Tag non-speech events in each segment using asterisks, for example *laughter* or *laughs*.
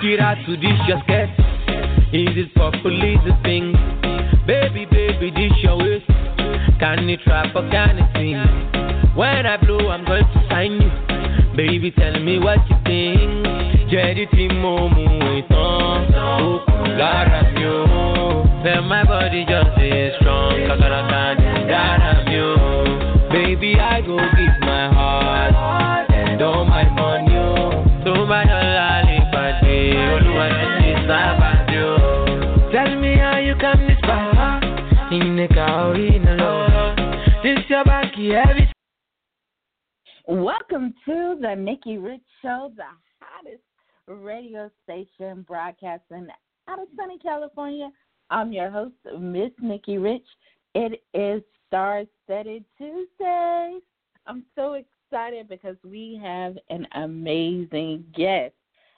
To this your skirt? Is it police to sing? Baby, baby, this your waist. Can you trap or can you sing? When I blow, I'm going to sign you. Baby, tell me what you think. Jerry Timo Muiton, Okugara Mio. Then my body just is strong, Kakaraka, Gara Mio. Baby, I go give Welcome to the Nikki Rich Show, the hottest radio station broadcasting out of sunny California. I'm your host, Miss Nikki Rich. It is Star Studded Tuesday. I'm so excited because we have an amazing guest,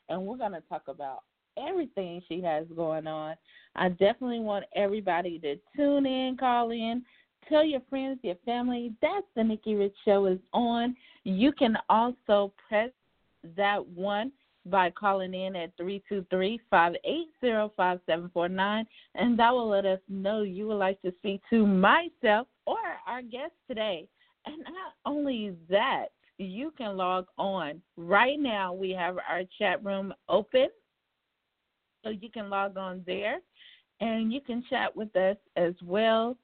and we're going to talk about everything she has going on. I definitely want everybody to tune in, call in, tell your friends, your family. That's the Nikki Rich Show is on. You can also press that one by calling in at 323-580-5749 and that will let us know you would like to speak to myself or our guest today. And not only that, you can log on. Right now we have our chat room open so you can log on there and you can chat with us as well.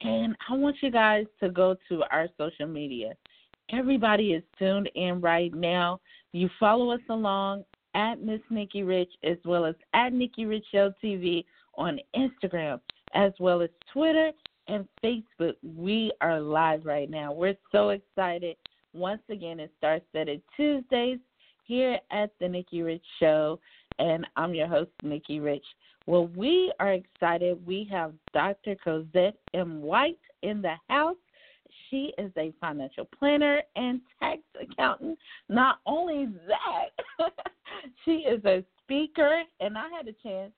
And I want you guys to go to our social media. Everybody is tuned in right now. You follow us along at Miss Nikki Rich as well as at Nikki Rich Show TV on Instagram as well as Twitter and Facebook. We are live right now. We're so excited. Once again, it starts at Tuesdays here at the Nikki Rich Show and I'm your host, Nikki Rich. Well, we are excited. We have Dr. Cozette M. White in the house. She is a financial planner and tax accountant. Not only that, *laughs* she is a speaker, and I had a chance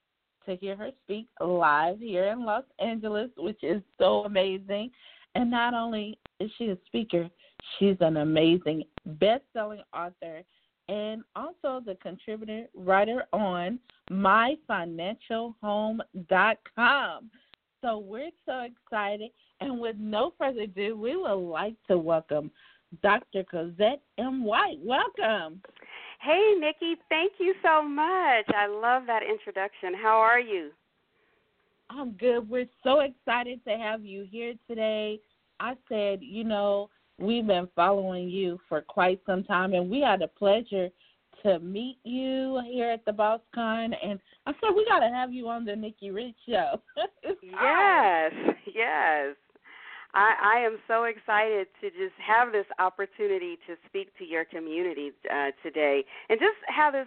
to hear her speak live here in Los Angeles, which is so amazing. And not only is she a speaker, she's an amazing best selling author and also the contributor writer on myfinancialhome.com. So we're so excited. And with no further ado, we would like to welcome Dr. Cozette M. White. Welcome. Hey, Nikki, thank you so much. I love that introduction. How are you? I'm good. We're so excited to have you here today. I said, you know, we've been following you for quite some time, and we had a pleasure to meet you here at the BossCon. And I said we got to have you on the Nikki Rich show. *laughs* yes, yes. I, I am so excited to just have this opportunity to speak to your community uh, today, and just have this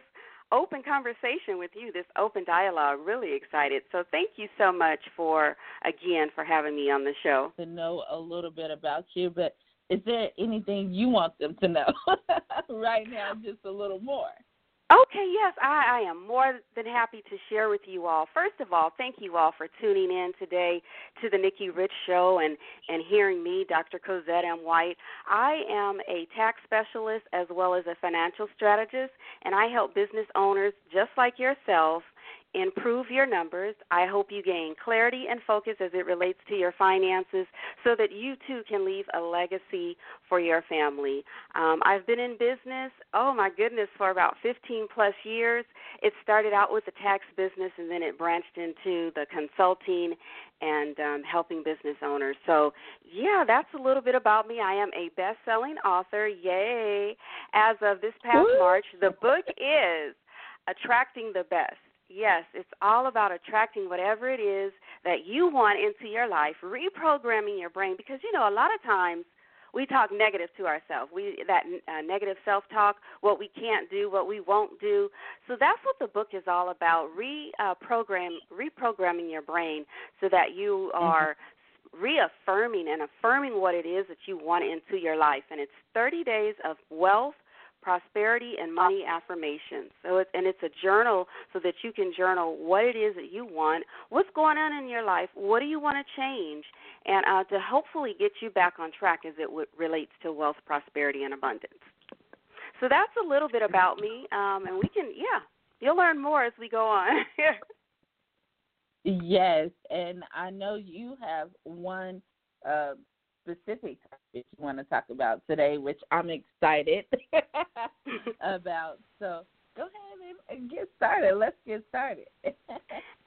open conversation with you, this open dialogue. Really excited. So thank you so much for again for having me on the show. To know a little bit about you, but is there anything you want them to know *laughs* right now, just a little more? Okay, yes, I, I am more than happy to share with you all. First of all, thank you all for tuning in today to the Nikki Rich Show and, and hearing me, Dr. Cozette M. White. I am a tax specialist as well as a financial strategist, and I help business owners just like yourself improve your numbers. I hope you gain clarity and focus as it relates to your finances so that you too can leave a legacy for your family. Um, I've been in business, oh my goodness, for about 15 plus years. It started out with the tax business and then it branched into the consulting and um, helping business owners. So, yeah, that's a little bit about me. I am a best selling author. Yay. As of this past. March, the book is Attracting the Best Yes, it's all about attracting whatever it is that you want into your life, reprogramming your brain because you know a lot of times we talk negative to ourselves. We that uh, negative self-talk, what we can't do, what we won't do. So that's what the book is all about: reprogram, reprogramming your brain so that you are mm-hmm. reaffirming and affirming what it is that you want into your life. And it's 30 days of wealth prosperity and money affirmations. So it's and it's a journal so that you can journal what it is that you want, what's going on in your life, what do you want to change, and uh, to hopefully get you back on track as it w- relates to wealth, prosperity, and abundance. So that's a little bit about me, um, and we can yeah, you'll learn more as we go on. *laughs* yes, and I know you have one. Uh, specific topic you want to talk about today, which I'm excited *laughs* about. So go ahead and get started. Let's get started. *laughs*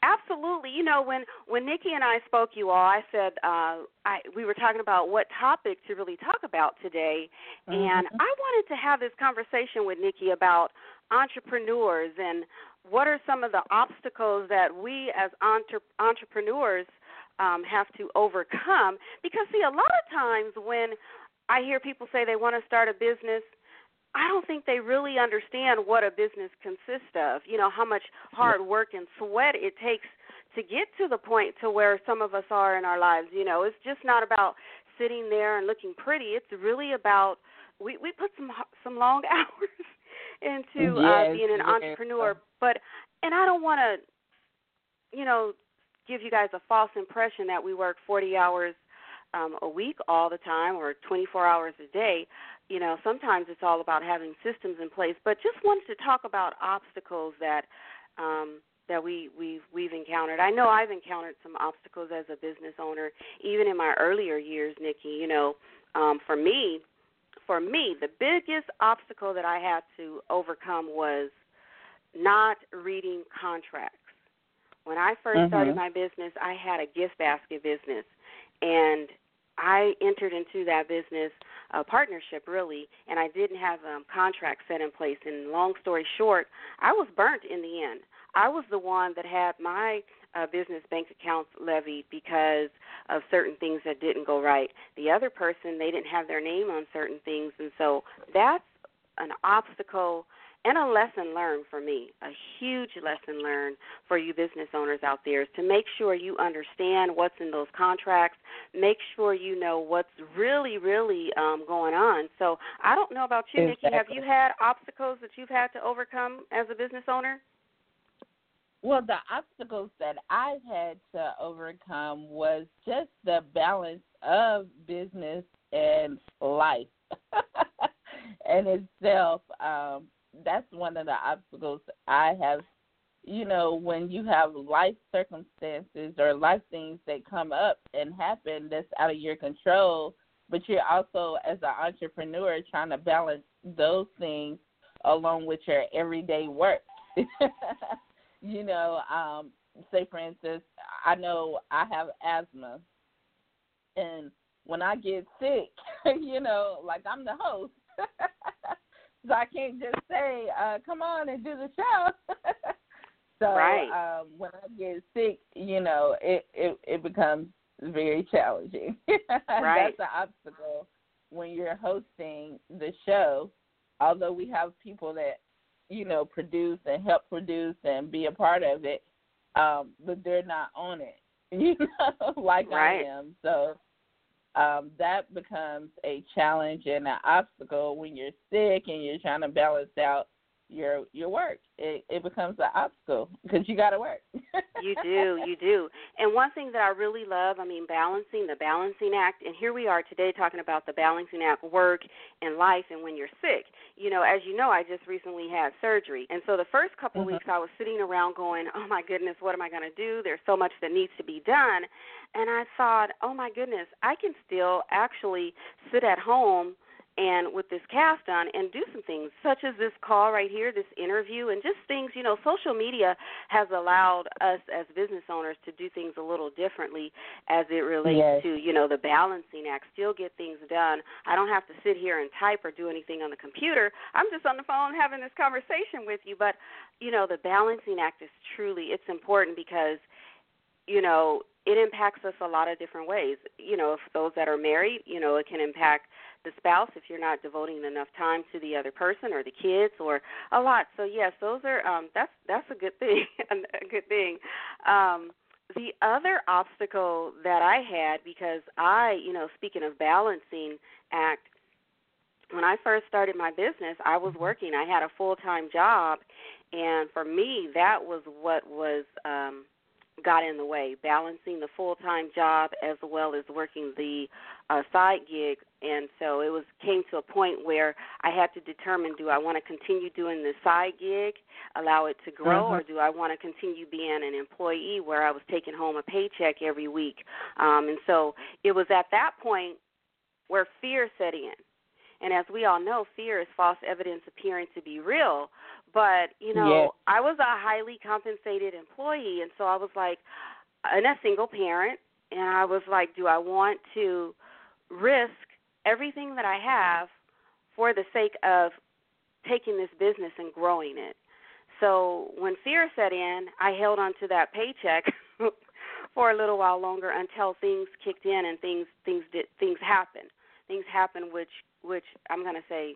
Absolutely. You know, when when Nikki and I spoke, you all, I said uh, I we were talking about what topic to really talk about today, mm-hmm. and I wanted to have this conversation with Nikki about entrepreneurs and what are some of the obstacles that we as entre- entrepreneurs um, have to overcome. Because, see, a lot of times when I hear people say they want to start a business, I don't think they really understand what a business consists of. You know, how much hard work and sweat it takes to get to the point to where some of us are in our lives. You know, it's just not about sitting there and looking pretty. It's really about we we put some some long *laughs* hours into yes, uh, being an yes. entrepreneur. But and I don't want to, you know, give you guys a false impression that we work 40 hours um, a week all the time or 24 hours a day. You know, sometimes it's all about having systems in place. But just wanted to talk about obstacles that um, that we we've we've encountered. I know I've encountered some obstacles as a business owner, even in my earlier years, Nikki. You know, um, for me, for me, the biggest obstacle that I had to overcome was not reading contracts. When I 1st mm-hmm. started my business, I had a gift basket business, and I entered into that business a partnership really, and I didn't have a um, contract set in place. And long story short, I was burnt in the end. I was the one that had my uh, business bank accounts levied because of certain things that didn't go right. The other person, they didn't have their name on certain things, and so that's an obstacle and a lesson learned for me, a huge lesson learned for you business owners out there is to make sure you understand what's in those contracts, make sure you know what's really, really um, going on. So I don't know about you, exactly. Nikki. Have you had obstacles that you've had to overcome as a business owner? Well, the obstacles that I've had to overcome was just the balance of business and life *laughs* and itself. Um, that's one of the obstacles I have. You know, when you have life circumstances or life things that come up and happen that's out of your control, but you're also as an entrepreneur trying to balance those things along with your everyday work. *laughs* you know, um, say for instance, I know I have asthma, and when I get sick, *laughs* you know, like I'm the host. *laughs* so I can't just say, uh, "Come on and do the show." *laughs* so right. um, when I get sick, you know, it it, it becomes very challenging. *laughs* right. That's an obstacle when you're hosting the show. Although we have people that you know produce and help produce and be a part of it, um, but they're not on it. *laughs* You know, like right. I am. So um, that becomes a challenge and an obstacle when you're sick and you're trying to balance out your your work. It it becomes an obstacle because you got to work. *laughs* you do, you do. And one thing that I really love, I mean, balancing the balancing act. And here we are today talking about the balancing act, work and life, and when you're sick. You know, as you know, I just recently had surgery, and so the first couple mm-hmm. of weeks I was sitting around going, "Oh my goodness, what am I going to do? There's so much that needs to be done." And I thought, "Oh my goodness, I can still actually sit at home." And with this cast on and do some things such as this call right here, this interview, and just things, you know, social media has allowed us as business owners to do things a little differently as it relates yes. to, you know, the balancing act, still get things done. I don't have to sit here and type or do anything on the computer. I'm just on the phone having this conversation with you, but you know, the balancing act is truly it's important because you know, it impacts us a lot of different ways. You know, if those that are married, you know, it can impact the spouse if you're not devoting enough time to the other person or the kids or a lot. So yes, those are um that's that's a good thing. *laughs* a good thing. Um the other obstacle that I had because I, you know, speaking of balancing act, when I first started my business, I was working. I had a full-time job and for me that was what was um got in the way, balancing the full time job as well as working the uh, side gig. And so it was came to a point where I had to determine: do I want to continue doing the side gig, allow it to grow, uh-huh. or do I want to continue being an employee where I was taking home a paycheck every week? Um, and so it was at that point where fear set in. And as we all know, fear is false evidence appearing to be real. But, you know, yes. I was a highly compensated employee and so I was like and a single parent and I was like, Do I want to risk everything that I have for the sake of taking this business and growing it? So when fear set in, I held on to that paycheck *laughs* for a little while longer until things kicked in and things things did things happened. Things happened which which I'm going to say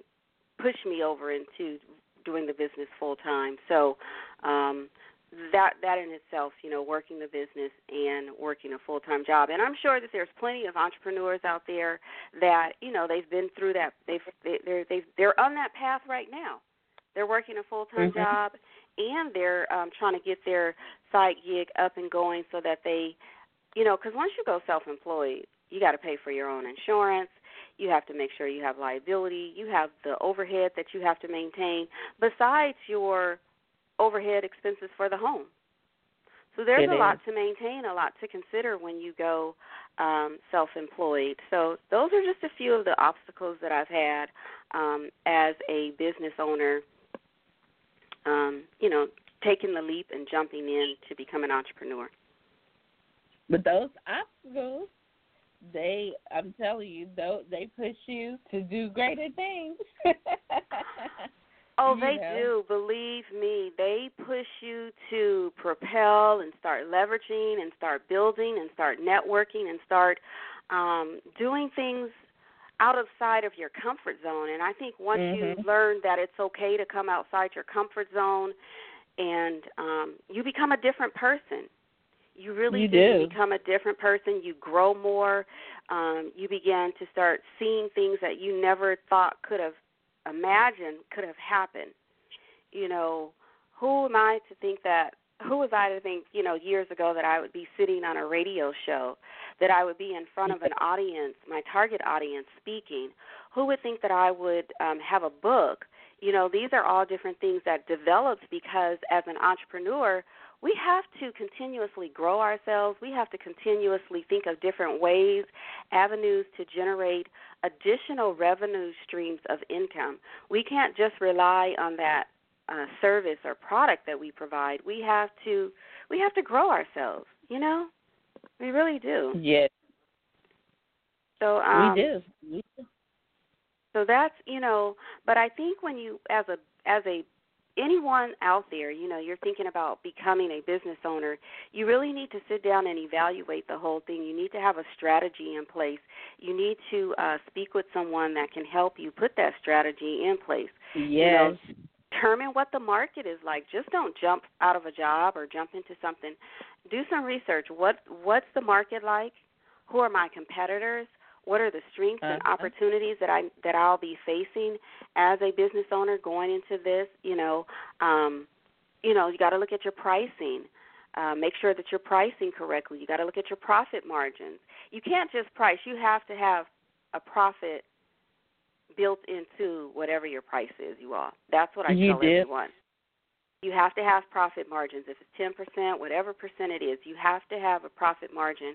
pushed me over into doing the business full time. So um, that that in itself, you know, working the business and working a full time job. And I'm sure that there's plenty of entrepreneurs out there that you know they've been through that. They've they, they're they they're on that path right now. They're working a full time mm-hmm. job and they're um, trying to get their side gig up and going so that they, you know, because once you go self employed, you got to pay for your own insurance you have to make sure you have liability, you have the overhead that you have to maintain besides your overhead expenses for the home. So there's it a is. lot to maintain, a lot to consider when you go um, self-employed. So those are just a few of the obstacles that I've had um, as a business owner. Um, you know, taking the leap and jumping in to become an entrepreneur. But those obstacles they I'm telling you, though they push you to do greater things. *laughs* oh, you they know. do. Believe me, they push you to propel and start leveraging and start building and start networking and start um, doing things out of sight of your comfort zone. And I think once mm-hmm. you learn that it's okay to come outside your comfort zone and um, you become a different person you really you do. do. become a different person. You grow more. Um, you begin to start seeing things that you never thought could have imagined could have happened. You know, who am I to think that? Who was I to think, you know, years ago that I would be sitting on a radio show, that I would be in front of an *laughs* audience, my target audience, speaking? Who would think that I would um, have a book? You know, these are all different things that developed because as an entrepreneur, we have to continuously grow ourselves. We have to continuously think of different ways, avenues to generate additional revenue streams of income. We can't just rely on that uh, service or product that we provide. We have to we have to grow ourselves. You know, we really do. Yes. So um, we do. We do. So that's you know, but I think when you as a as a anyone out there, you know, you're thinking about becoming a business owner, you really need to sit down and evaluate the whole thing. You need to have a strategy in place. You need to uh, speak with someone that can help you put that strategy in place. Yes. You know, determine what the market is like. Just don't jump out of a job or jump into something. Do some research. What what's the market like? Who are my competitors? What are the strengths and Uh-huh. opportunities that I that I'll be facing as a business owner going into this? You know, um, you know, you got to look at your pricing. Uh, make sure that you're pricing correctly. You got to look at your profit margins. You can't just price. You have to have a profit built into whatever your price is. You all. That's what I You tell did. everyone. You have to have profit margins. If it's ten percent, whatever percent it is, you have to have a profit margin,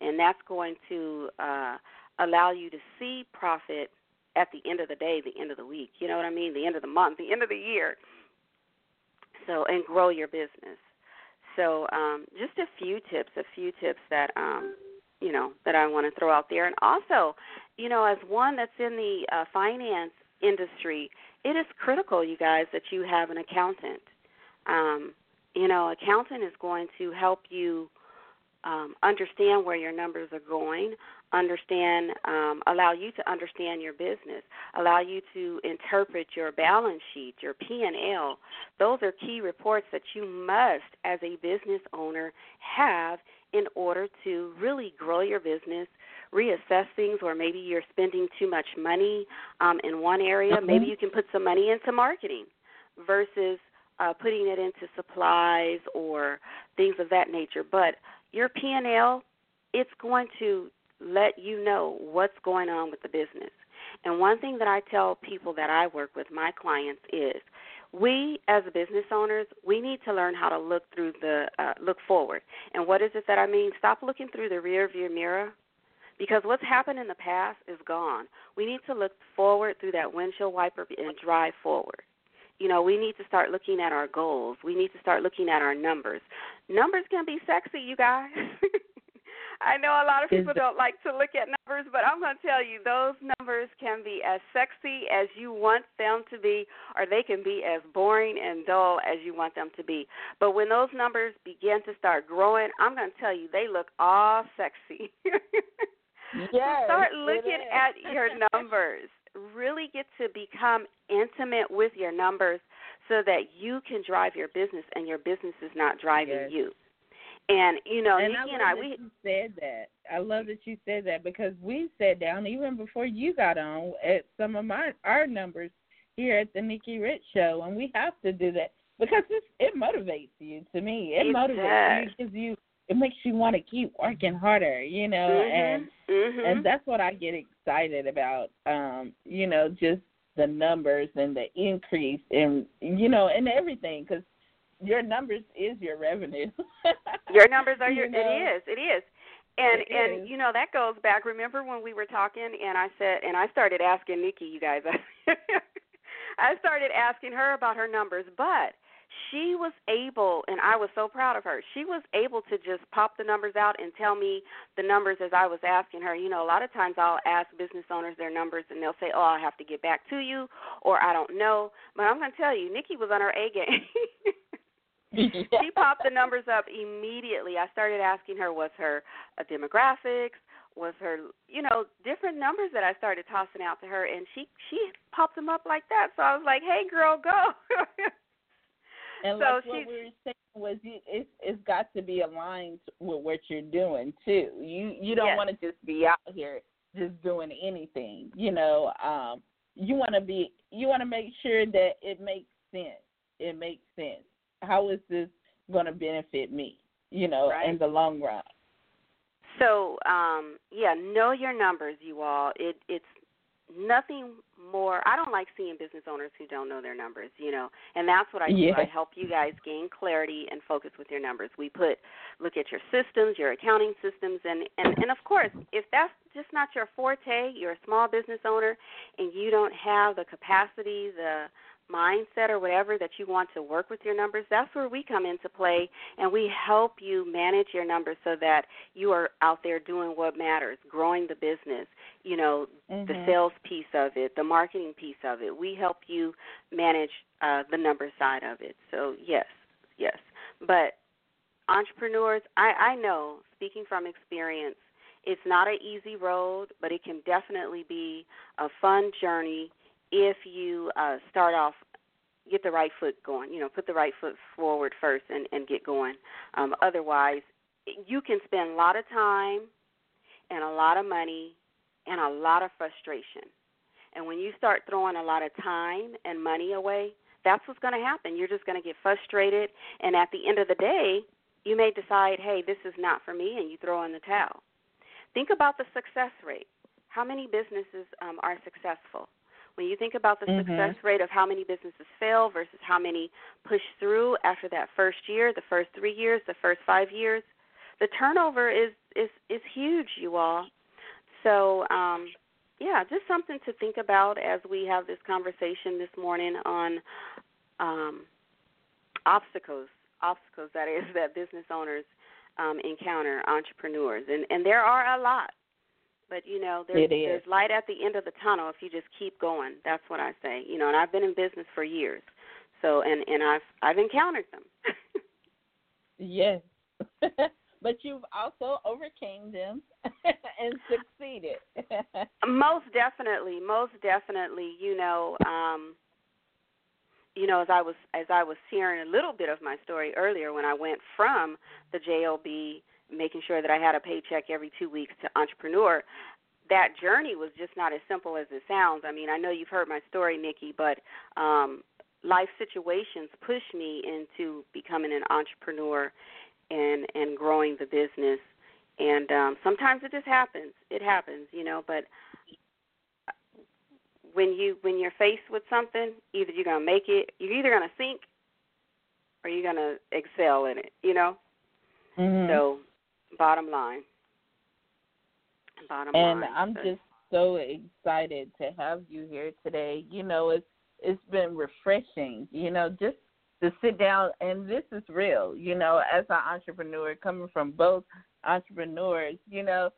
and that's going to uh, allow you to see profit at the end of the day, the end of the week. You know what I mean? The end of the month, the end of the year. So and grow your business. So um, just a few tips, a few tips that um, you know that I want to throw out there, and also, you know, as one that's in the uh, finance industry, it is critical, you guys, that you have an accountant. Um, you know, accountant is going to help you um, understand where your numbers are going, understand, um, allow you to understand your business, allow you to interpret your balance sheet, your P and L. Those are key reports that you must, as a business owner, have in order to really grow your business, reassess things, or maybe you're spending too much money um, in one area. Mhm. Maybe you can put some money into marketing versus uh, putting it into supplies or things of that nature. But your P&L, it's going to let you know what's going on with the business. And one thing that I tell people that I work with, my clients, is we as business owners, we need to learn how to look through the uh, look forward. And what is it that I mean? Stop looking through the rear view mirror because what's happened in the past is gone. We need to look forward through that windshield wiper and drive forward. You know, we need to start looking at our goals. We need to start looking at our numbers. Numbers can be sexy, you guys. *laughs* I know a lot of people don't like to look at numbers, but I'm going to tell you those numbers can be as sexy as you want them to be, or they can be as boring and dull as you want them to be. But when those numbers begin to start growing, I'm going to tell you they look all sexy. *laughs* Yes, start looking at *laughs* your numbers. Really get to become intimate with your numbers so that you can drive your business and your business is not driving Yes. you. And you know, and Nikki I and I, we said that. I love that you said that because we sat down even before you got on at some of my our numbers here at the Nikki Rich Show, and we have to do that because it motivates you. To me, it, It motivates does. you because you it makes you want to keep working harder. You know, and mhm. and that's what I get excited about. Um, you know, just the numbers and the increase and you know and everything because your numbers is your revenue. *laughs* Your numbers are You your. know? It is. It is. And It and is. you know that goes back. Remember when we were talking and I said and I started asking Nikki, you guys. *laughs* I started asking her about her numbers, but she was able, and I was so proud of her. She was able to just pop the numbers out and tell me the numbers as I was asking her. You know, a lot of times I'll ask business owners their numbers, and they'll say, "Oh, I have to get back to you," or "I don't know." But I'm going to tell you, Nikki was on her A game. *laughs* *laughs* she popped the numbers up immediately. I started asking her what's her uh, demographics, was her, you know, different numbers that I started tossing out to her, and she she popped them up like that. So I was like, "Hey, girl, go." *laughs* And So like what she's- we were saying was, you, it's it's got to be aligned with what you're doing too. You you don't Yes. want to just be out here just doing anything. You know, um, you want to be you want to make sure that it makes sense. It makes sense. How is this going to benefit me? You know, Right. in the long run. So, um, yeah, know your numbers, you all. It it's nothing more. I don't like seeing business owners who don't know their numbers, you know. And that's what I do. Yeah. I help you guys gain clarity and focus with your numbers. We put look at your systems, your accounting systems and and and of course, if that's just not your forte, you're a small business owner and you don't have the capacity, the mindset or whatever that you want to work with your numbers, that's where we come into play and we help you manage your numbers so that you are out there doing what matters, growing the business, you know, the Mhm. sales piece of it, the marketing piece of it. We help you manage uh, the number side of it. So yes, yes. But entrepreneurs, I, I know, speaking from experience, it's not an easy road, but it can definitely be a fun journey if you uh, start off get the right foot going. You know, put the right foot forward first and, and get going. Um, otherwise, you can spend a lot of time and a lot of money and a lot of frustration. And when you start throwing a lot of time and money away, that's what's going to happen. You're just going to get frustrated, and at the end of the day, you may decide, hey, this is not for me, and you throw in the towel. Think about the success rate. How many businesses um, are successful? When you think about the Mhm. success rate of how many businesses fail versus how many push through after that first year, the first three years, the first five years, the turnover is is is huge, you all. So, um, yeah, just something to think about as we have this conversation this morning on um, obstacles, obstacles that is *laughs* that business owners um, encounter, entrepreneurs, and and there are a lot. But you know, there's there's light at the end of the tunnel if you just keep going. That's what I say. You know, and I've been in business for years, so and and I've I've encountered them. Yes. *laughs* but you've also overcame them *laughs* and succeeded. *laughs* most definitely, most definitely. You know, um, you know, as I was as I was sharing a little bit of my story earlier, when I went from the job, making sure that I had a paycheck every two weeks, to entrepreneur, that journey was just not as simple as it sounds. I mean, I know you've heard my story, Nikki, but um, life situations pushed me into becoming an entrepreneur and and growing the business. And um, sometimes it just happens. It happens, you know. But when you when you're faced with something, either you're gonna make it, you're either gonna sink, or you're gonna excel in it. You know. Mhm. So, bottom line. Bottom and line. I'm So- just so excited to have you here today. You know, it's it's been refreshing. You know, just to sit down and this is real. You know, as an entrepreneur, coming from both entrepreneurs, you know,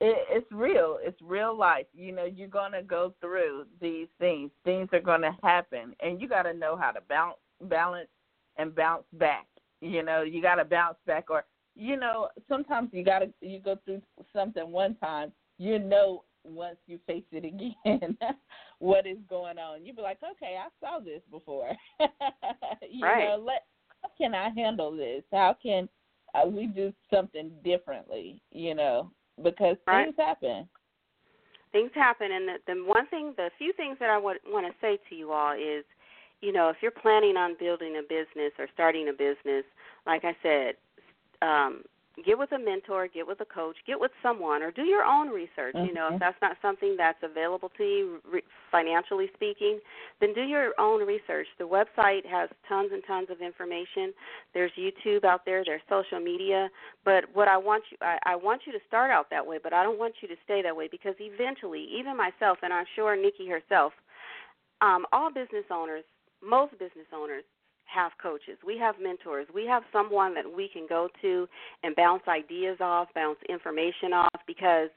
it, it's real. It's real life. You know, you're gonna go through these things. Things are gonna happen, and you got to know how to bounce, balance, and bounce back. You know, you got to bounce back, or you know, sometimes you got to you go through something one time, you know, once you face it again, *laughs* what is going on. You be like, okay, I saw this before. *laughs* you Right. know, let how can I handle this? How can uh, we do something differently? You know, because Right. things happen. things happen and the, the one thing the few things that i would want to say to you all is you know if you're planning on building a business or starting a business like i said um get with a mentor get with a coach get with someone or do your own research you know if that's not something that's available to you re- financially speaking then do your own research. The website has tons and tons of information. There's youtube out there there's social media. But what I want you I, I want you to start out that way, but I don't want you to stay that way because eventually, even myself and I'm sure Nikki herself, um, all business owners, most business owners have coaches. We have mentors. We have someone that we can go to and bounce ideas off, bounce information off because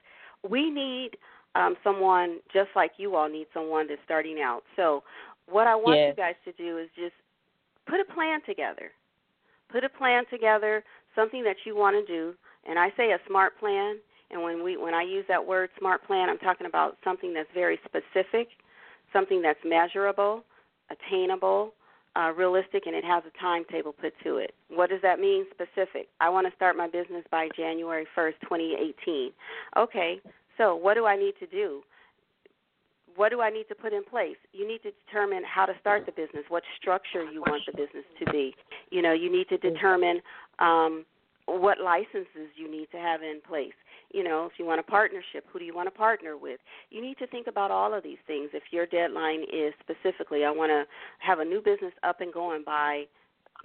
we need um, someone just like you all need someone that's starting out. So, what I want Yes. you guys to do is just put a plan together. Put a plan together, something that you want to do, and I say a smart plan. And when we when I use that word smart plan, I'm talking about something that's very specific, something that's measurable, attainable, uh, realistic, and it has a timetable put to it. What does that mean? Specific. I want to start my business by January 1st, 2018. Okay, so what do I need to do? What do I need to put in place? You need to determine how to start the business, what structure you want the business to be. You know, you need to determine um, what licenses you need to have in place. You know, if you want a partnership, who do you want to partner with? You need to think about all of these things. If your deadline is specifically, I want to have a new business up and going by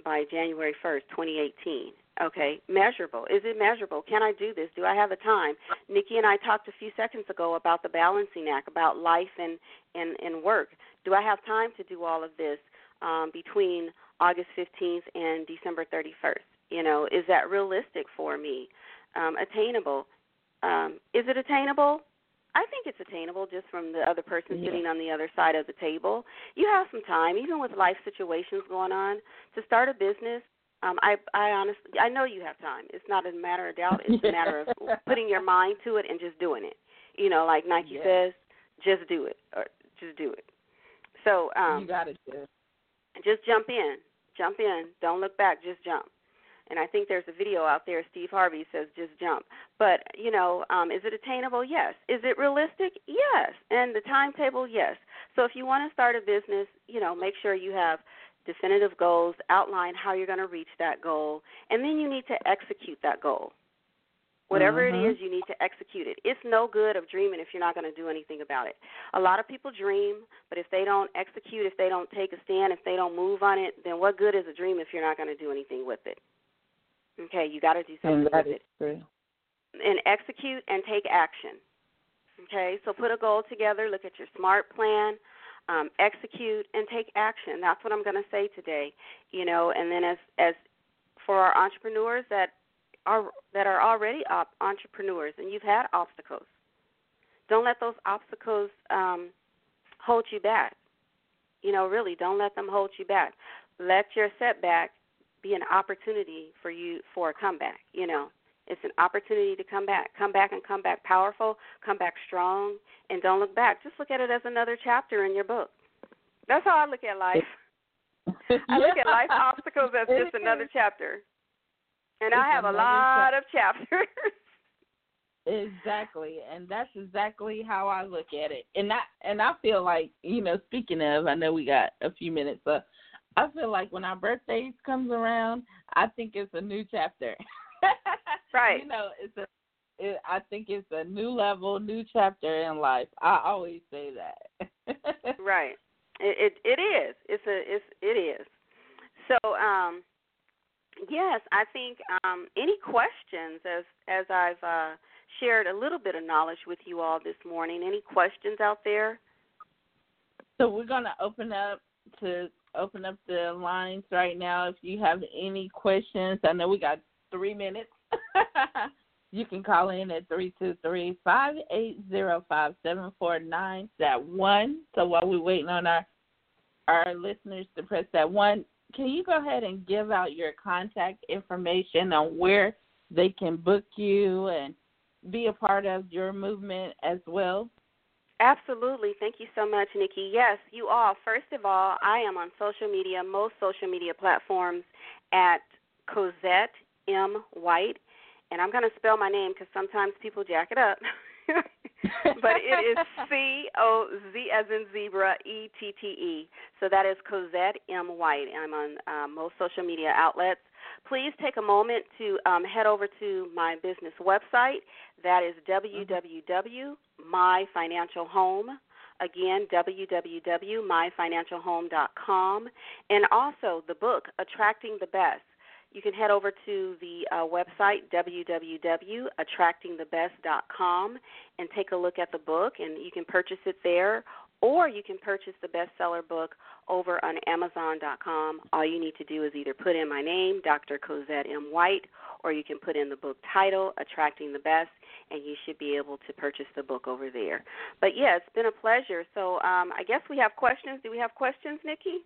by January 1st, 2018. Okay, measurable. Is it measurable? Can I do this? Do I have the time? Nikki and I talked a few seconds ago about the balancing act, about life and and and work. Do I have time to do all of this um, between August 15th and December 31st? You know, is that realistic for me? Um, attainable. Um, is it attainable? I think it's attainable just from the other person Yeah. sitting on the other side of the table. You have some time, even with life situations going on, to start a business. Um, I, I honestly, I know you have time. It's not a matter of doubt. It's a *laughs* matter of putting your mind to it and just doing it. You know, like Nike Yeah. says, just do it or just do it. So um, you got to do. just jump in, jump in. Don't look back. Just jump. And I think there's a video out there. Steve Harvey says just jump. But you know, um, is it attainable? Yes. Is it realistic? Yes. And the timetable? Yes. So if you want to start a business, you know, make sure you have definitive goals, outline how you're going to reach that goal, and then you need to execute that goal. Whatever Mhm. it is, you need to execute it. It's no good of dreaming if you're not going to do anything about it. A lot of people dream, but if they don't execute, if they don't take a stand, if they don't move on it, then what good is a dream if you're not going to do anything with it? Okay, you got to do something with it. true. And execute and take action. Okay, so put a goal together, look at your SMART plan, um, execute and take action. That's what I'm going to say today. You know, and then as as for our entrepreneurs that are that are already op- entrepreneurs and you've had obstacles, don't let those obstacles um, hold you back. You know, really, don't let them hold you back. Let your setback be an opportunity for you for a comeback. You know, it's an opportunity to come back, come back and come back powerful, come back strong, and don't look back. Just look at it as another chapter in your book. That's how I look at life. *laughs* I look at life obstacles as just another chapter. And It's I have a lot of chapters. Exactly, and that's exactly how I look at it. And I and I feel like you know, speaking of, I know we got a few minutes, but I feel like when our birthdays comes around, I think it's a new chapter. *laughs* Right. You know, it's a. It, I think it's a new level, new chapter in life. I always say that. *laughs* right. It, it it is. It's a it's it is. So um yes, I think um any questions as as I've uh shared a little bit of knowledge with you all this morning. Any questions out there? So we're gonna open up to open up the lines right now. If you have any questions, I know we got three minutes. *laughs* you can call in at three two three five eight zero five seven four nine. That one. So while we're waiting on our our listeners to press that one, can you go ahead and give out your contact information on where they can book you and be a part of your movement as well? Absolutely. Thank you so much, Nikki. Yes, you all. First of all, I am on social media, most social media platforms at Cozette M. White. And I'm going to spell my name because sometimes people jack it up. *laughs* but it is *laughs* C O Z as in zebra E T T E. So that is Cozette M. White. and I'm on uh, most social media outlets. Please take a moment to um, head over to my business website. That is www.myfinancialhome. Again, www.myfinancialhome.com. And also the book, Attracting the Best. You can head over to the uh, website, www.attractingthebest.com, and take a look at the book, and you can purchase it there. Or you can purchase the bestseller book over on Amazon.com. All you need to do is either put in my name, Dr. Cozette M. White, or you can put in the book title, Attracting the Best, and you should be able to purchase the book over there. But yeah, it's been a pleasure. So um, I guess we have questions. Do we have questions, Nikki?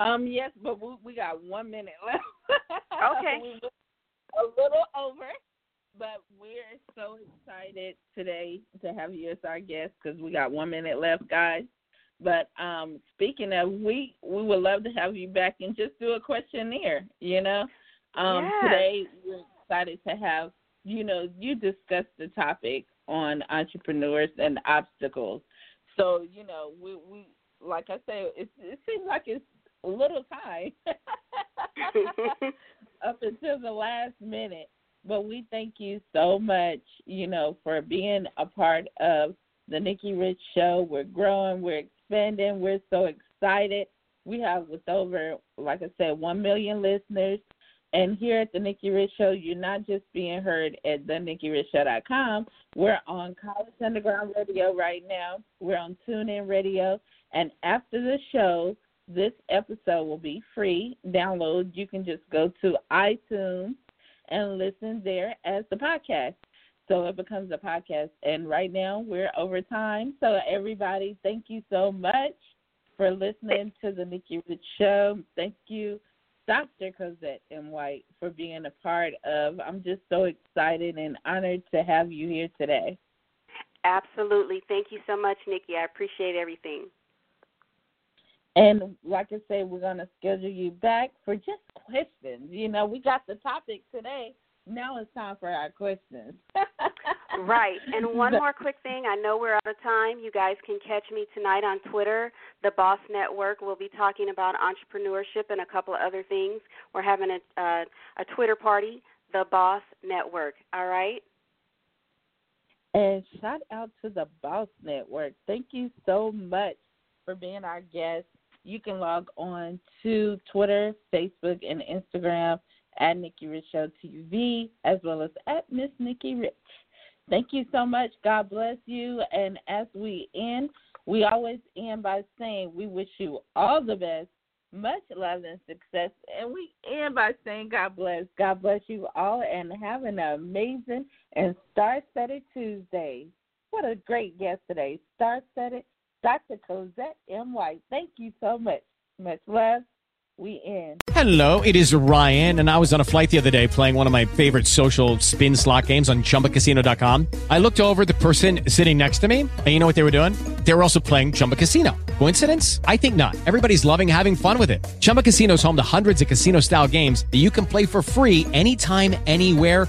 Um, yes, but we, we got one minute left. *laughs* Okay. a little over, but we're so excited today to have you as our guest because we got one minute left, guys. But um, speaking of, we we would love to have you back and just do a questionnaire. You know, um, today we're excited to have you know you discuss the topic on entrepreneurs and obstacles. So you know we we like I say it it seems like it's a little time *laughs* *laughs* up until the last minute. But we thank you so much, you know, for being a part of the Nikki Rich Show. We're growing, we're expanding, we're so excited. We have with over, like I said, one million listeners. And here at the Nikki Rich Show, you're not just being heard at thenikkirichshow.com. We're on College Underground Radio right now. We're on TuneIn Radio. And after the show, this episode will be free download. You can just go to iTunes and listen there as the podcast. So it becomes a podcast. And right now we're over time. So everybody, thank you so much for listening to the Nikki Rich Show. Thank you, Dr. Cozette M. White, for being a part of. I'm just so excited and honored to have you here today. Absolutely. Thank you so much, Nikki. I appreciate everything. And like I say, we're going to schedule you back for just questions. You know, we got the topic today. Now it's time for our questions. *laughs* right. And one more quick thing. I know we're out of time. You guys can catch me tonight on Twitter, the Boss Network. We'll be talking about entrepreneurship and a couple of other things. We're having a uh, a Twitter party, the Boss Network. All right. And shout out to the Boss Network. Thank you so much for being our guest. You can log on to Twitter, Facebook, and Instagram at Nikki Rich Show TV, as well as at Miss Nikki Rich. Thank you so much. God bless you. And as we end, we always end by saying we wish you all the best, much love and success. And we end by saying God bless. God bless you all and have an amazing and star studded Tuesday. What a great guest today. Star studded Dr. Cozette M. White. Thank you so much. Much love. We in. Hello, it is Ryan, and I was on a flight the other day playing one of my favorite social spin slot games on chumbacasino.com. I looked over the person sitting next to me, and you know what they were doing? They were also playing Chumba Casino. Coincidence? I think not. Everybody's loving having fun with it. Chumba Casino is home to hundreds of casino style games that you can play for free anytime, anywhere,